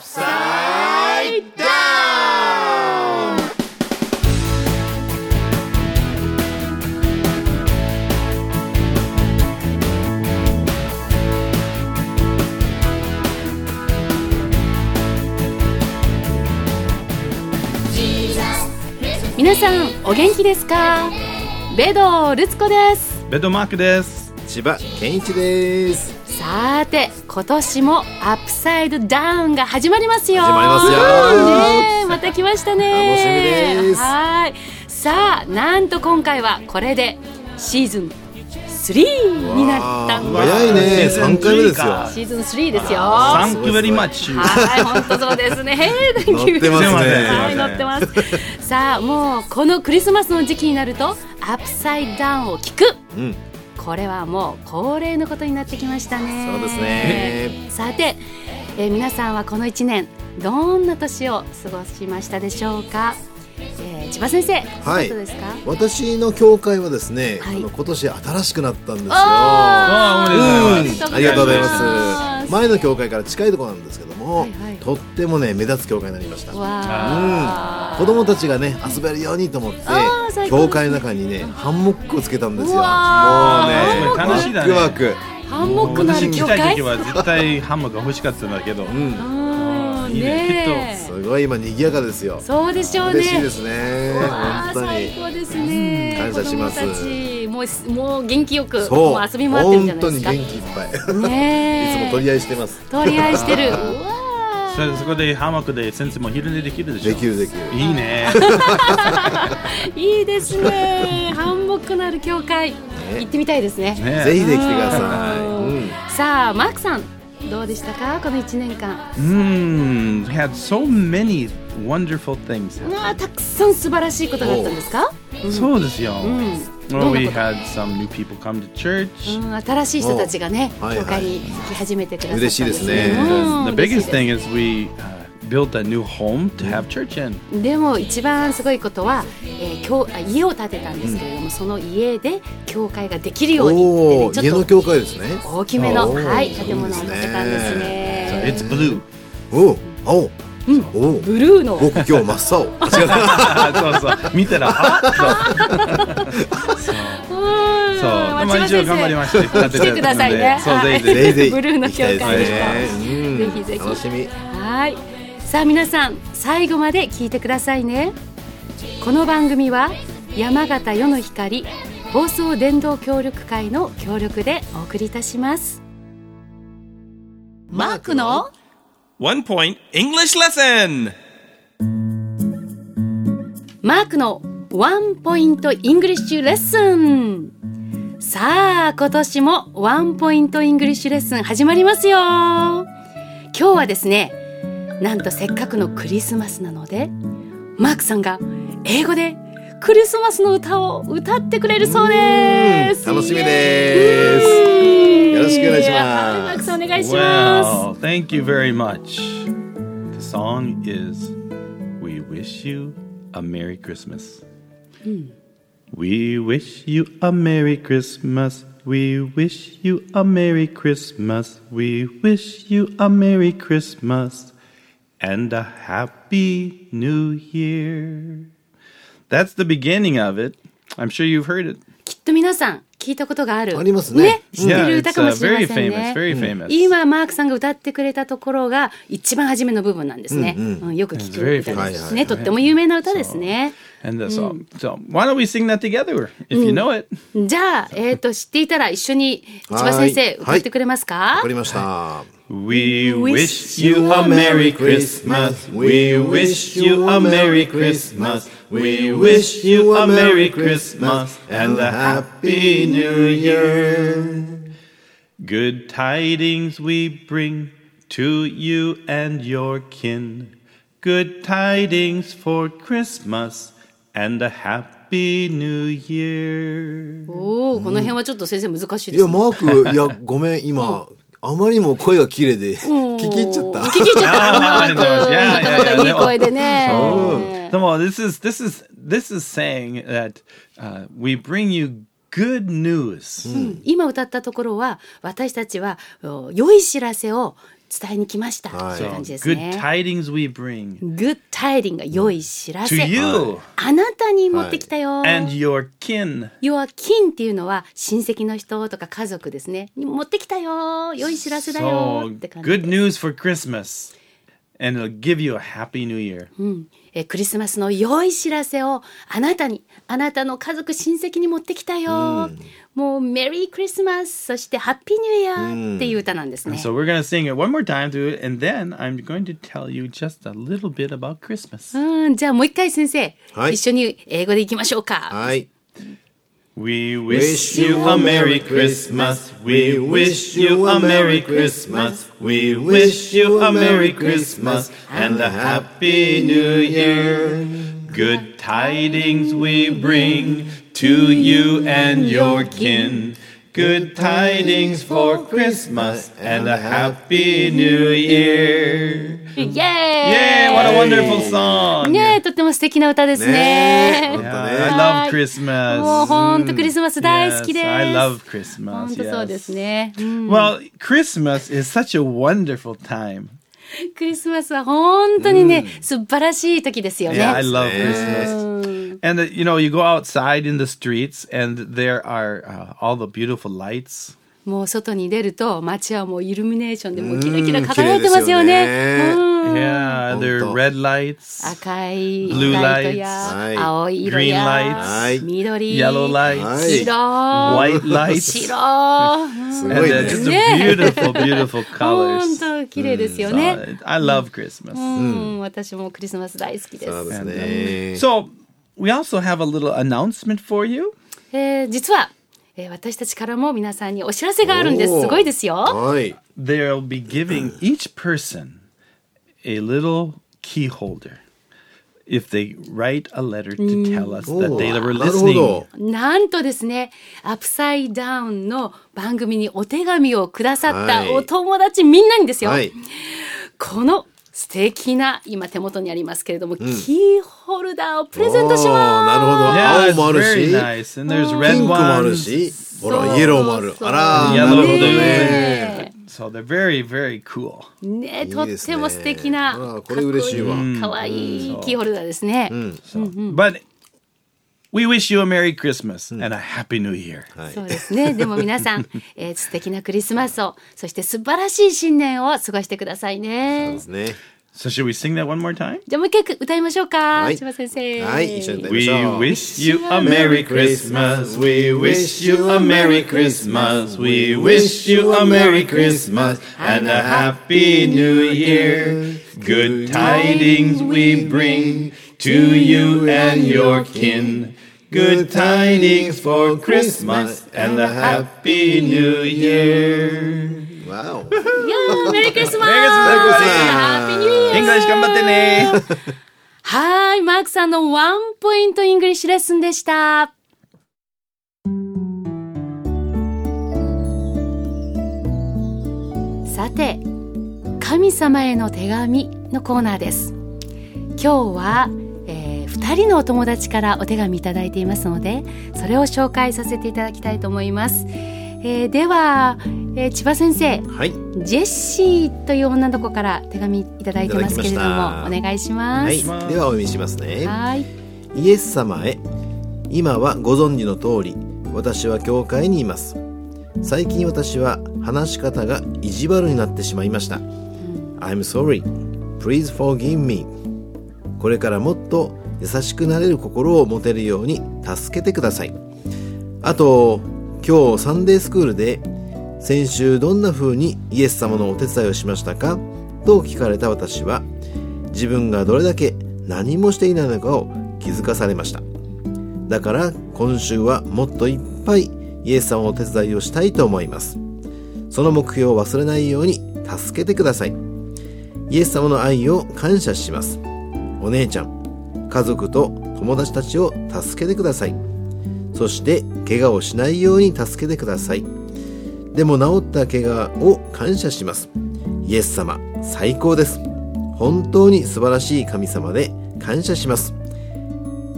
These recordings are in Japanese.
Upside Down! 皆さんお元気ですか？ベドルツコですベッドマークです。千葉健一です。さーて今年もアップサイドダウンが始まりますよ。始まりますよ。ねえ また来ましたね。楽しみです。はい。さあなんと今回はこれでシーズン3になったんで早いね。シーズン三回目ですよ。3かシーズン3ですよ。Thank you very much. はい本当そうです ね。乗ってますね。はい乗ってます。さあもうこのクリスマスの時期になるとアップサイドダウンを聞く。うん、これはもう恒例のことになってきましたね。そうですね。さて、えー皆さんはこの1年どんな年を過ごしましたでしょうか、えー千葉先生、はい。どうですか？私の教会はですね、はい。あの今年新しくなったんですよ。あー。うんおめでとうございます。ありがとうございます。前の教会から近いところなんですけども、はいはい。とってもね目立つ教会になりました。わうん。あ、子供たちがね遊べるようにと思ってあー最高ですね。教会の中にねハンモックをつけたんですよ。うもうわねー。すごい楽しいだねワクワク。ハンモックのあ私る教会？来たい時は絶対ハンバーグが欲しかったんだけど。うん、ねねえ。すごい今賑やかですよ。そうでしょうね。嬉しいですね。本当最に。高ですね、うん。感謝します。子供たちもうもう元気よくもう遊び回ってるんじゃないですか本当に元気いっぱい。ねえいつも取り合いしてます。取り合いしてる そそこでハンバーグで先生も昼寝できるでしょ。できるできる。いいね。いいですね。ハンモックのある教会、行ってみたいですね。ねぜひできてください。うんうん。さあ、マークさん、どうでしたか、この一年間。Mm, had so many wonderful things. うわたくさん素晴らしいことがあったんですか？そうですよ。うん、Well, we had some new people come to church. うん、新しい人たちがね、おはいはい教会に来始めてくださったん嬉しいですねうん The 嬉しい biggest で thing is we uh, built a new home to have church in. すでも一番すごいことは、えー、教あ家を建てたんですけれども、その家で教会ができるようにっておお、ねちょっと家の教会ですね。大きめの、おーはい、建物を建てたんです So ね。it's blue. おお、青。おお、ブルーの僕今日真っ青。そうそう。見たら、あそう。そう。でも一応頑張りました。来てくださいね。そう、ぜひぜひ。ぜひ。ブルーの教会でねうんぜひぜひ楽しみ。はい。さあ皆さん最後まで聞いてくださいね。この番組は山形世の光放送伝道協力会の協力でお送りいたします。マークの One point English lesson! マークの One point English lesson さあ今年も One point English lesson 始まりますよ。今日はですねなんとせっかくのクリスマスなのでマークさんが英語でクリスマスの歌を歌ってくれるそうです。うん楽しみです。よろしくお願いします 願いしま Well, thank you very much. The song is We Wish You a Merry Christmas. We wish you a Merry Christmas. We wish you a Merry Christmas. We wish you a Merry Christmas and a Happy New Year. That's the beginning of it. I'm sure you've heard it. すきっと皆さん 聞いたことがあるありますね知ってる歌かもしれま very せん famous, ね very famous. 今マークさんが歌ってくれたところが一番初めの部分なんですね。ううんんよく聞く歌.ですね。とっても有名な歌ですね。The song. So together if you know it? じゃあ、えっ、と、知っていたら一緒に千葉先はい生歌ってくれますか？わかりました。We wish wish you a Merry Christmas. We wish you a Merry Christmas. We wish you a Merry Christmas and a Happy New Year. Good tidings we bring to you and your kin. Good tidings for Christmas and a Happy New Year. おお、この辺はちょっと先生難しいいや、ですね。マーク、いや、ごめん、今、 あまりにも声が綺麗で、聞き入っちゃった。聞き入っちゃった。マーク、Yeah, な yeah, かなか yeah, いい声でね。Well, this is this is this is saying that uh, we bring you good news. 今歌ったところは私たちはお良い知らせを伝えに来ました、はいという感じです Good ね。tidings we bring Good tidings が良い知ら to せ。you あなたに持ってきたよ。and your kin. 要は金っていうのは親戚の人とか家族ですね。に持ってきたよ。良い知らせだよって感じ。good news for Christmas, and it'll give you a happy new year. えークリスマスの良い知らせをあなたに、あなたの家族親戚に持ってきたよ。もうメリークリスマス、そしてハッピーニューイヤーっていう歌なんですね。So we're gonna sing it one more time to it, and then I'm going to tell you just a little bit about Christmas. うん、じゃあもう一回先生、はい一緒に英語でいきましょうか。はい。We wish you a Merry Christmas. We wish you a Merry Christmas. We wish you a Merry Christmas and a Happy New Year. Good tidings we bring to you and your kin. Good tidings for Christmas and a Happy New Year. イエーイ Yeah, what a wonderful song. ねえ、とっても素敵な歌ですね。ねえ Yeah, 本当 I ね love Christmas. もう本当クリスマス大好きです。 Yes, I love Christmas. 本当そうです yes. ね。うん Well, Christmas is such a wonderful time. クリスマスは本当にね、素晴らしい時ですよね。 Yeah, I love Yeah. Christmas. And uh, you know, you go outside in the streets, and there are uh, all the beautiful lights. もう外に出ると街はもうイルミネーションでもうキラキラ輝いてますよね。Yeah, there are red lights, 赤い Blue ライト lights やはい青い色 Green や lights はい緑 yellow lights, はい白 white lights, 白す and ごい uh, ね。just ね beautiful, beautiful 本 colors. 当綺麗ですよ So, ね。uh, I love Christmas. うん、私もクリスマス大好きです。そうですね。So we also have a little announcement for you. えー実は、えー私たちからも皆さんにお知らせがあるんです。すごいですよ。はい。They'll be giving each person a little key holder if they write a letter to tell us お that they ー were listening.。なんとですね、アップサイダウンの番組にお手紙をくださったはいお友達みんなにですよ。はい。この素敵な今手元にありますけれども、キーホルダーをプレゼントしおーなるほど。ます。Yeah, 青もあるし、nice. And there's ピ red ンクもある.し、ほそうら、イエローもある。あらなるほど.ね So they're very, very cool. ねいいとっても素敵な、あらこれ嬉しいわかっこいい可愛いキーホルダーですね。But we wish you a Merry Christmas and a Happy New Year. はいそうですね。でも皆さん、えー素敵なクリスマスを、そして素晴らしい新年を過ごしてくださいそうねで。すね。 So should we sing that one more time? じゃあもう一回歌いましょうか。はい千葉先生。はい、一緒に歌いま We しょう。 wish you a Merry Christmas. We wish you a Merry Christmas. We wish you a Merry Christmas and a Happy New Year. Good tidings we bring to you and your kin. Good tidings for Christmas and a Happy New Year. わお。いやーメリークリスマスメリークリスマスハッピーニューイヤー English 頑張ってね。はーい、マークさんの One point English lesson でした。さて、神様への手紙のコーナーです。今日は、え2人のお友達からお手紙いただいていますので、それを紹介させていただきたいと思います。えーでは、えー千葉先生、はい。ジェシーという女の子から手紙いただいてますけれども、お願いしまはい。す。ではお読みしますね。はい。イエス様へ今はご存知の通り私は教会にいます最近私は話し方が意地悪になってしまいました I'm sorry Please forgive me これからもっと優しくなれる心を持てるように助けてください。あと今日サンデースクールで先週どんな風にイエス様のお手伝いをしましたか？と聞かれた私は自分がどれだけ何もしていないのかを気づかされました。だから今週はもっといっぱいイエス様のお手伝いをしたいと思います。その目標を忘れないように助けてください。イエス様の愛を感謝します。お姉ちゃん家族と友達たちを助けてください。そして怪我をしないように助けてください。でも治った怪我を感謝します。イエス様最高です。本当に素晴らしい神様で感謝します。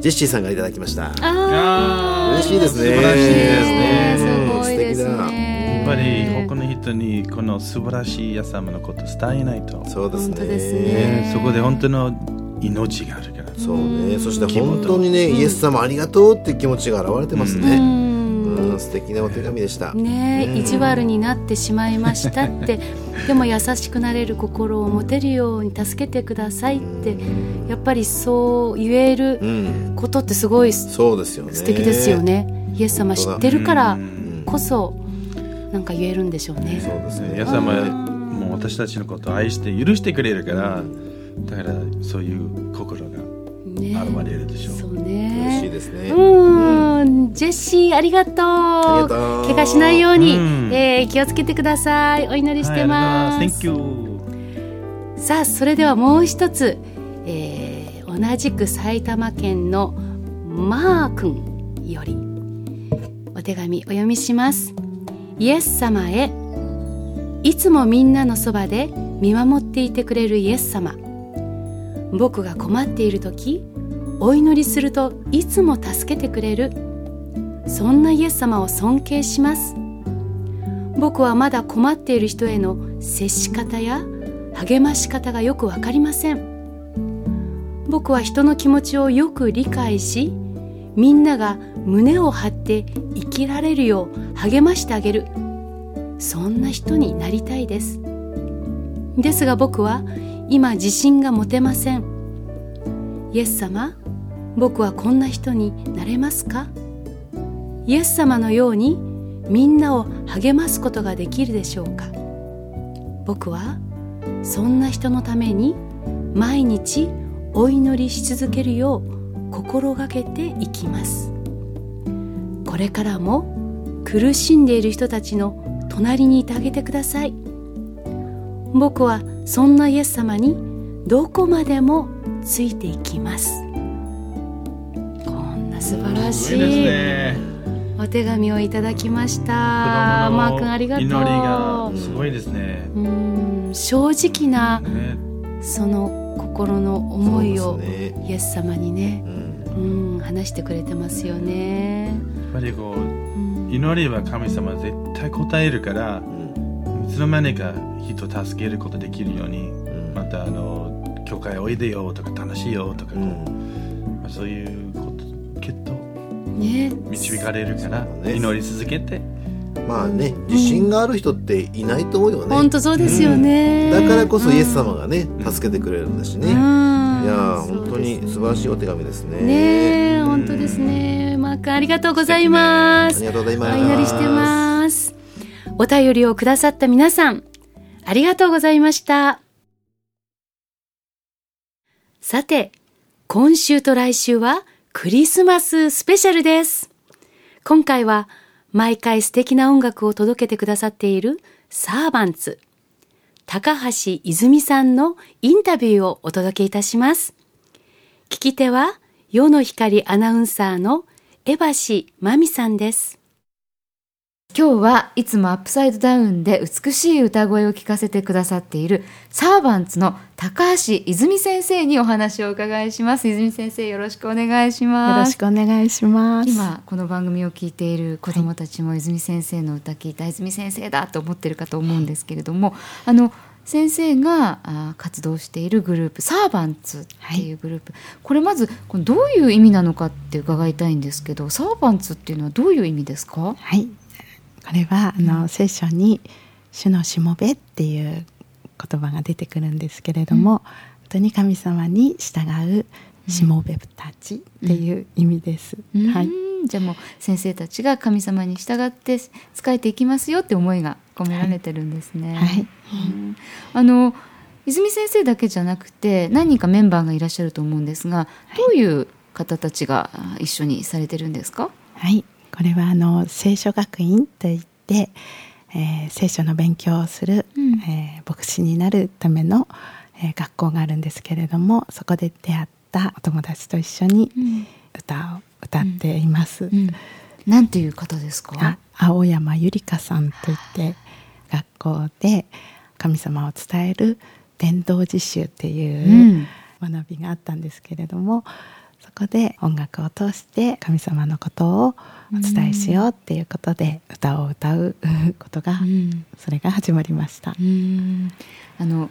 ジェシーさんがいただきました。あ嬉しいですね。素晴らしいですね。すごいです素敵だね。やっぱり他の人人にこの素晴らしいイエス様のこと伝えないと、そうですね。本当ですね。ねそこで本当の命があるから。そうね。そして本当にね、イエス様ありがとうっていう気持ちが現れてますうね、ん。うん、素敵なお手紙でした、ねうん。意地悪になってしまいましたって。でも優しくなれる心を持てるように助けてくださいって。やっぱりそう言えるうん。ことってすごい素そうですよね。敵ですよね。イエス様知ってるからうんこそなんか言えるんでしょうね。そうですね。イエス様もう私たちのことを愛して許してくれるからだからそういう心がね。現れるでしょう、そう嬉しいねですね、うん。ジェシーありがとう。怪我しないように、うん。えー気をつけてください。お祈りしてます、はい、Thank you さあそれではもう一つ、えー同じく埼玉県のマー君よりお手紙お読みします。イエス様へいつもみんなのそばで見守っていてくれるイエス様僕が困っている時お祈りするといつも助けてくれる。そんなイエス様を尊敬します。僕はまだ困っている人への接し方や励まし方がよくわかりません。僕は人の気持ちをよく理解しみんなが胸を張って生きられるよう励ましてあげる。そんな人になりたいです。ですが僕は今自信が持てません。イエス様僕はこんな人になれますか？イエス様のようにみんなを励ますことができるでしょうか？僕はそんな人のために毎日お祈りし続けるよう心がけていきます。これからも苦しんでいる人たちの隣にいてあげてください。僕はそんなイエス様にどこまでもついていきます。こんな素晴らしいね。お手紙をいただきました。マのー君ありがとう。すごいですね。うん正直なね。その心の思いをイエス様にねうんうん話してくれてますよね、やっぱりこううん。祈りは神様絶対答えるからうんいつの間にか人を助けることできるようにうん。またあの教会おいでよとか楽しいよとかこう、うん。まあそういうこときっとね。導かれるからね。祈り続けて。まあね自信がある人っていないと思うよね。本当そうですよね、だからこそイエス様ががね助けてくれるんだしね、うん。いや本当に素晴らしいお手紙ですね。ねえ本当ですね。マー君ありがとうございます。ありがとうございおます。祈りしてますお便りをくださった皆さんありがとうございました。さて今週と来週はクリスマススペシャルです。今回は毎回素敵な音楽を届けてくださっているサーバンツ高橋泉さんのインタビューをお届けいたします。聞き手は世の光アナウンサーの江橋真美さんです。今日はいつもアップサイドダウンで美しい歌声を聞かせてくださっているサーバンツの高橋泉先生にお話をお伺いします。泉先生よろしくお願いしよます。ろしくお願いします。今この番組を聞いている子どもたちも泉先生の歌聞いた泉先生だと思ってるかと思うんですけれどもあの先生があ活動しているグループサーバンツっていうグループ、これまずどういう意味なのかって伺いたいんですけどサーバンツっていうのはどういう意味ですか？はい、これはあの、聖書に主のしもべっていう言葉が出てくるんですけれども、本当に神様に従うしもべたちっていう意味です。はい。うんじゃあもう先生たちが神様に従って仕えていきますよって思いが込められてるんですね。はい。うんあの泉先生だけじゃなくて何人かメンバーがいらっしゃると思うんですが、どういう方たちがあ一緒にされてるんですか？はい、これはあの聖書学院といって、えー聖書の勉強をする、うん。えー牧師になるための、えー学校があるんですけれどもそこで出会ったお友達と一緒に歌を歌っています。うん。なんていう方ですか？あ青山ゆりかさんといって学校で神様を伝える伝道実習っていうう、ん。学びがあったんですけれどもそこで音楽を通して神様のことをお伝えしようっていうことで歌を歌うことが、うん。それが始まりました。うん。あの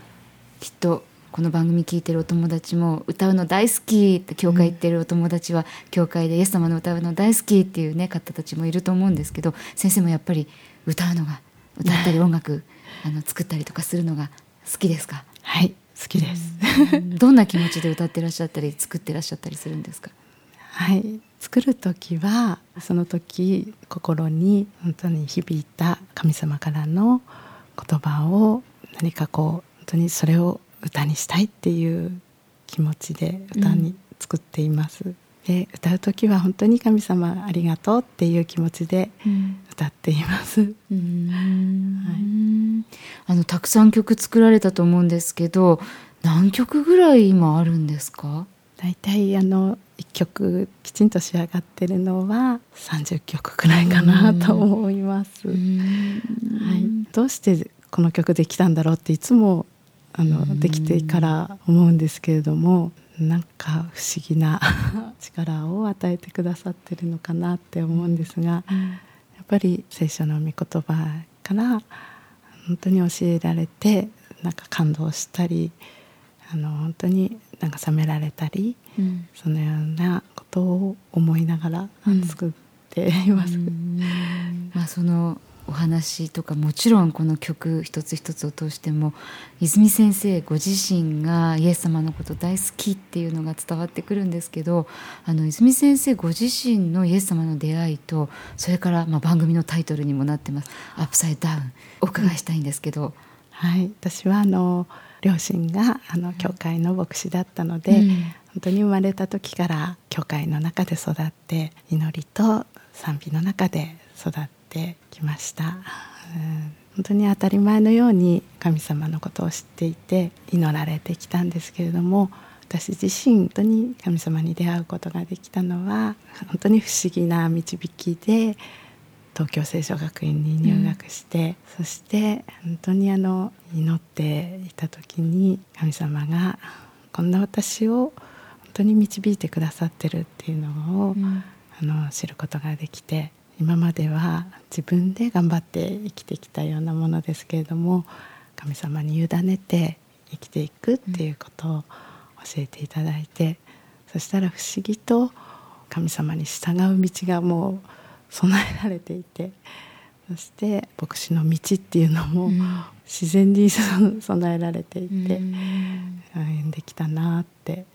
きっとこの番組聞いてるお友達も歌うの大好きって教会行ってるお友達は、教会でイエス様の歌うの大好きっていうね方たちもいると思うんですけど先生もやっぱり歌うのが歌ったり音楽あの作ったりとかするのが好きですか？はい、好きです。どんな気持ちで歌ってらっしゃったり作ってらっしゃったりするんですか？はい、作る時はその時心に本当に響いた神様からの言葉を何かこう本当にそれを歌にしたいっていう気持ちで歌に作っています。で歌う時は本当に神様ありがとうっていう気持ちで歌っています。うん。あのたくさん曲作られたと思うんですけど何曲ぐらい今あるんですか？大体あの一曲きちんと仕上がってるのは30曲くらいかなと思います。はい、どうしてこの曲できたんだろうっていつもあのできてから思うんですけれどもなんか不思議な 力を与えてくださってるのかなって思うんですが、やっぱり聖書の御言葉から本当に教えられてなんか感動したりあの本当に慰められたり、うん。そのようなことを思いながら作っています。まあ、そのお話とかもちろんこの曲一つ一つを通しても泉先生ご自身がイエス様のこと大好きっていうのが伝わってくるんですけどあの泉先生ご自身のイエス様の出会いとそれからまあ番組のタイトルにもなってます「アップサイドダウン」お伺いしたいんですけど。はい、私はあの両親があの教会の牧師だったので、うん。本当に生まれた時から教会の中で育って祈りと賛美の中で育ってきました、うん。本当に当たり前のように神様のことを知っていて祈られてきたんですけれども私自身本当に神様に出会うことができたのは本当に不思議な導きで東京聖書学院に入学して、そして本当にあの祈っていた時に神様がこんな私を本当に導いてくださってるっていうのを、あの知ることができて今までは自分で頑張って生きてきたようなものですけれども神様に委ねて生きていくっていうことを教えていただいて、そしたら不思議と神様に従う道がもう備えられていてそして牧師の道っていうのも自然に備えられていて、歩ん。できたなって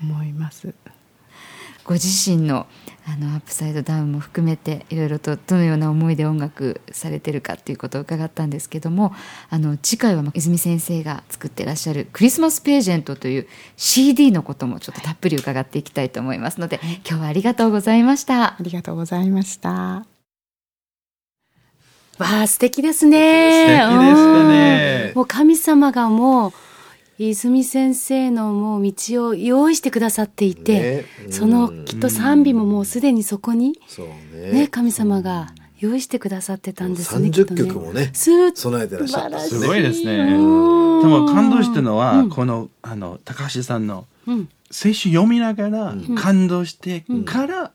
思います。ご自身のあのアップサイドダウンも含めていろいろとどのような思いで音楽されてるかっていうことを伺ったんですけどもあの次回はまあ泉先生が作ってらっしゃるクリスマスページェントという CD のこともちょっとたっぷり伺っていきたいと思いますので、今日はありがとうございましたあ。りがとうございました。わあ素敵ですね。素敵でしたねうんもう神様がもう泉先生のもう道を用意してくださっていて、ね。うん。そのきっと賛美ももうすでにそこにそうね。ね神様が用意してくださってたんですね。30きっと曲もね備えてらっしゃったすすね。ごいですね。でうん。も感動したのは、うん。このあの高橋さんのうん。聖書読みながら感動してから、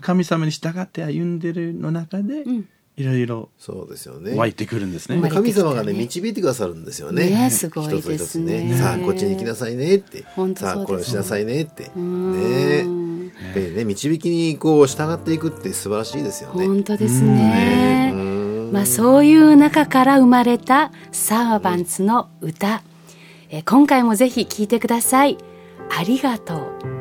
神様に従って歩んでるの中で、うんいろいろそうですよね湧いてくるんですね。神様がねね導いてくださるんですよね。ねすごいですね一つ一つね。さあこっちに行きなさいねって。本当そうですさあこれをしなさいねって。うんねやっぱりね導きにこう従っていくって素晴らしいですよね。本当ですね。うんまあそういう中から生まれたサーバンツの歌。えー今回もぜひ聴いてください。ありがとう。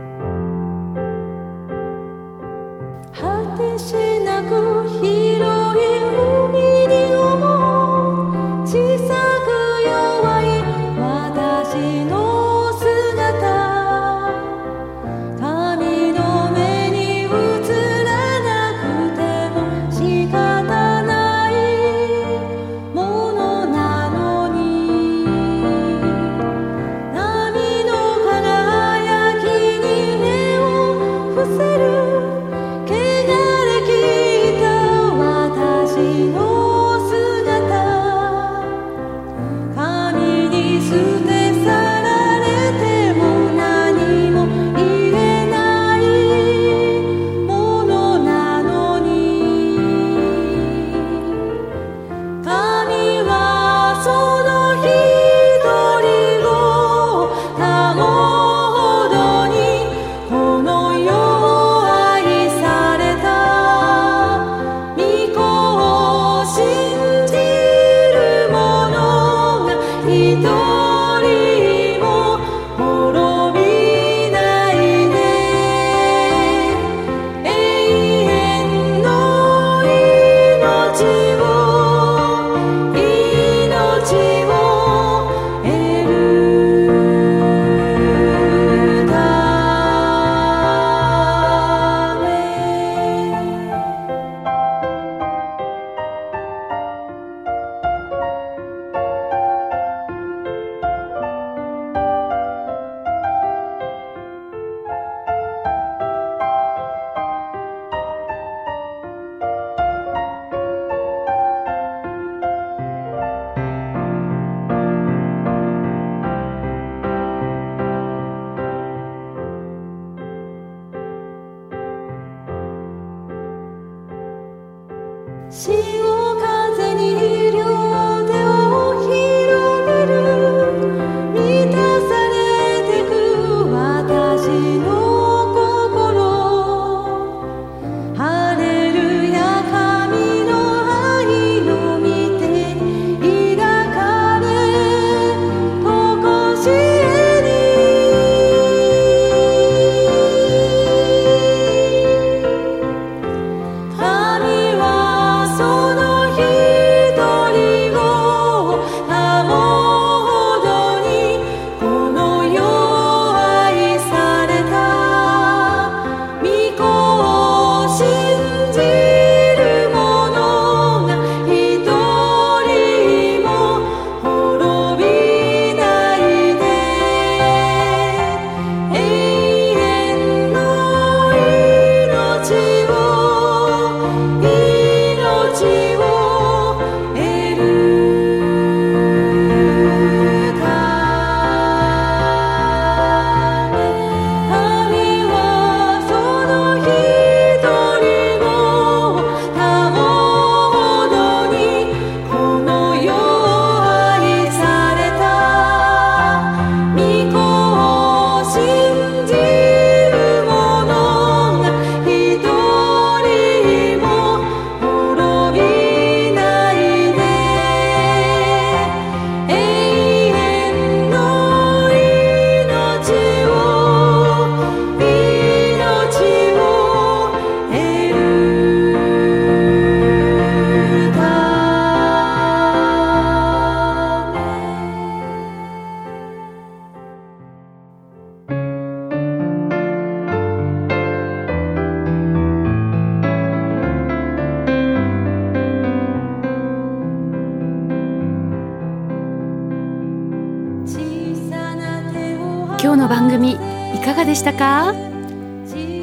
でしたか？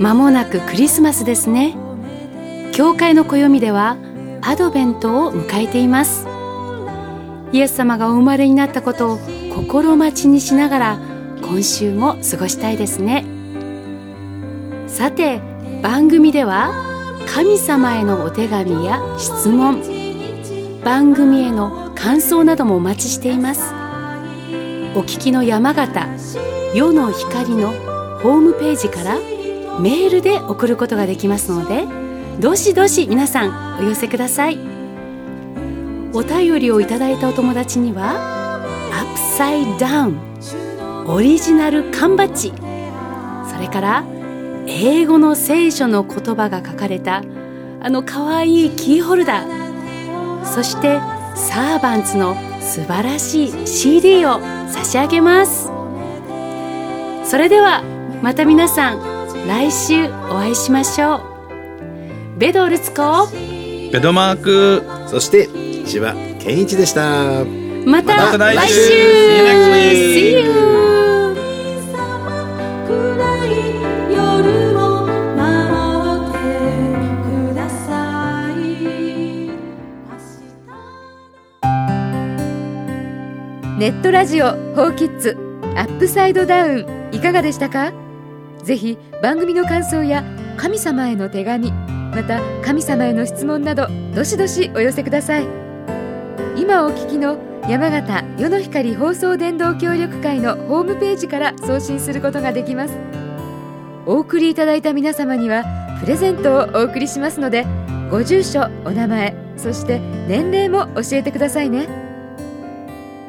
まもなくクリスマスですね。教会の暦ではアドベントを迎えています。イエス様がお生まれになったことを心待ちにしながら今週も過ごしたいですね。さて番組では神様へのお手紙や質問番組への感想などもお待ちしています。お聞きの山形世の光のホームページからメールで送ることができますのでどしどし皆さんお寄せください。お便りをいただいたお友達にはアップサイダウンオリジナル缶バッジそれから英語の聖書の言葉が書かれたあのかわいいキーホルダーそしてサーバンツの素晴らしい CD を差し上げます。それではまた皆さん来週お会いしましょう。ベドルツコベドマーク。そして千葉健一でした。またまた来週。来週 See you. Next week See you. 暗い夜を守ってください明日ネットラジオホーキッズアップサイドダウン。いかがでしたか？ぜひ番組の感想や神様への手紙また神様への質問などどしどしお寄せください。今お聞きの山形世の光放送伝道協力会のホームページから送信することができます。お送りいただいた皆様にはプレゼントをお送りしますのでご住所お名前そして年齢も教えてくださいね。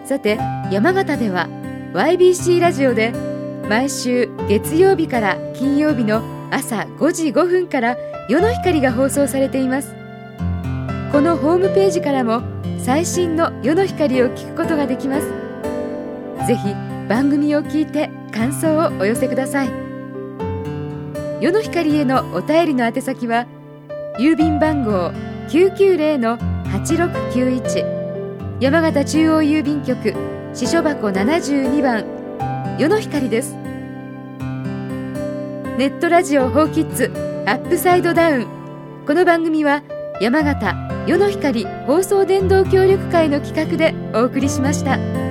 さて山形では YBC ラジオで毎週月曜日から金曜日の朝5時5分から夜の光が放送されています。このホームページからも最新の夜の光を聞くことができます。ぜひ番組を聞いて感想をお寄せください。夜の光へのお便りの宛先は郵便番号990-8691山形中央郵便局支所箱72番。世の光です。ネットラジオホーキッズアップサイドダウンこの番組は山形世の光放送電動協力会の企画でお送りしました。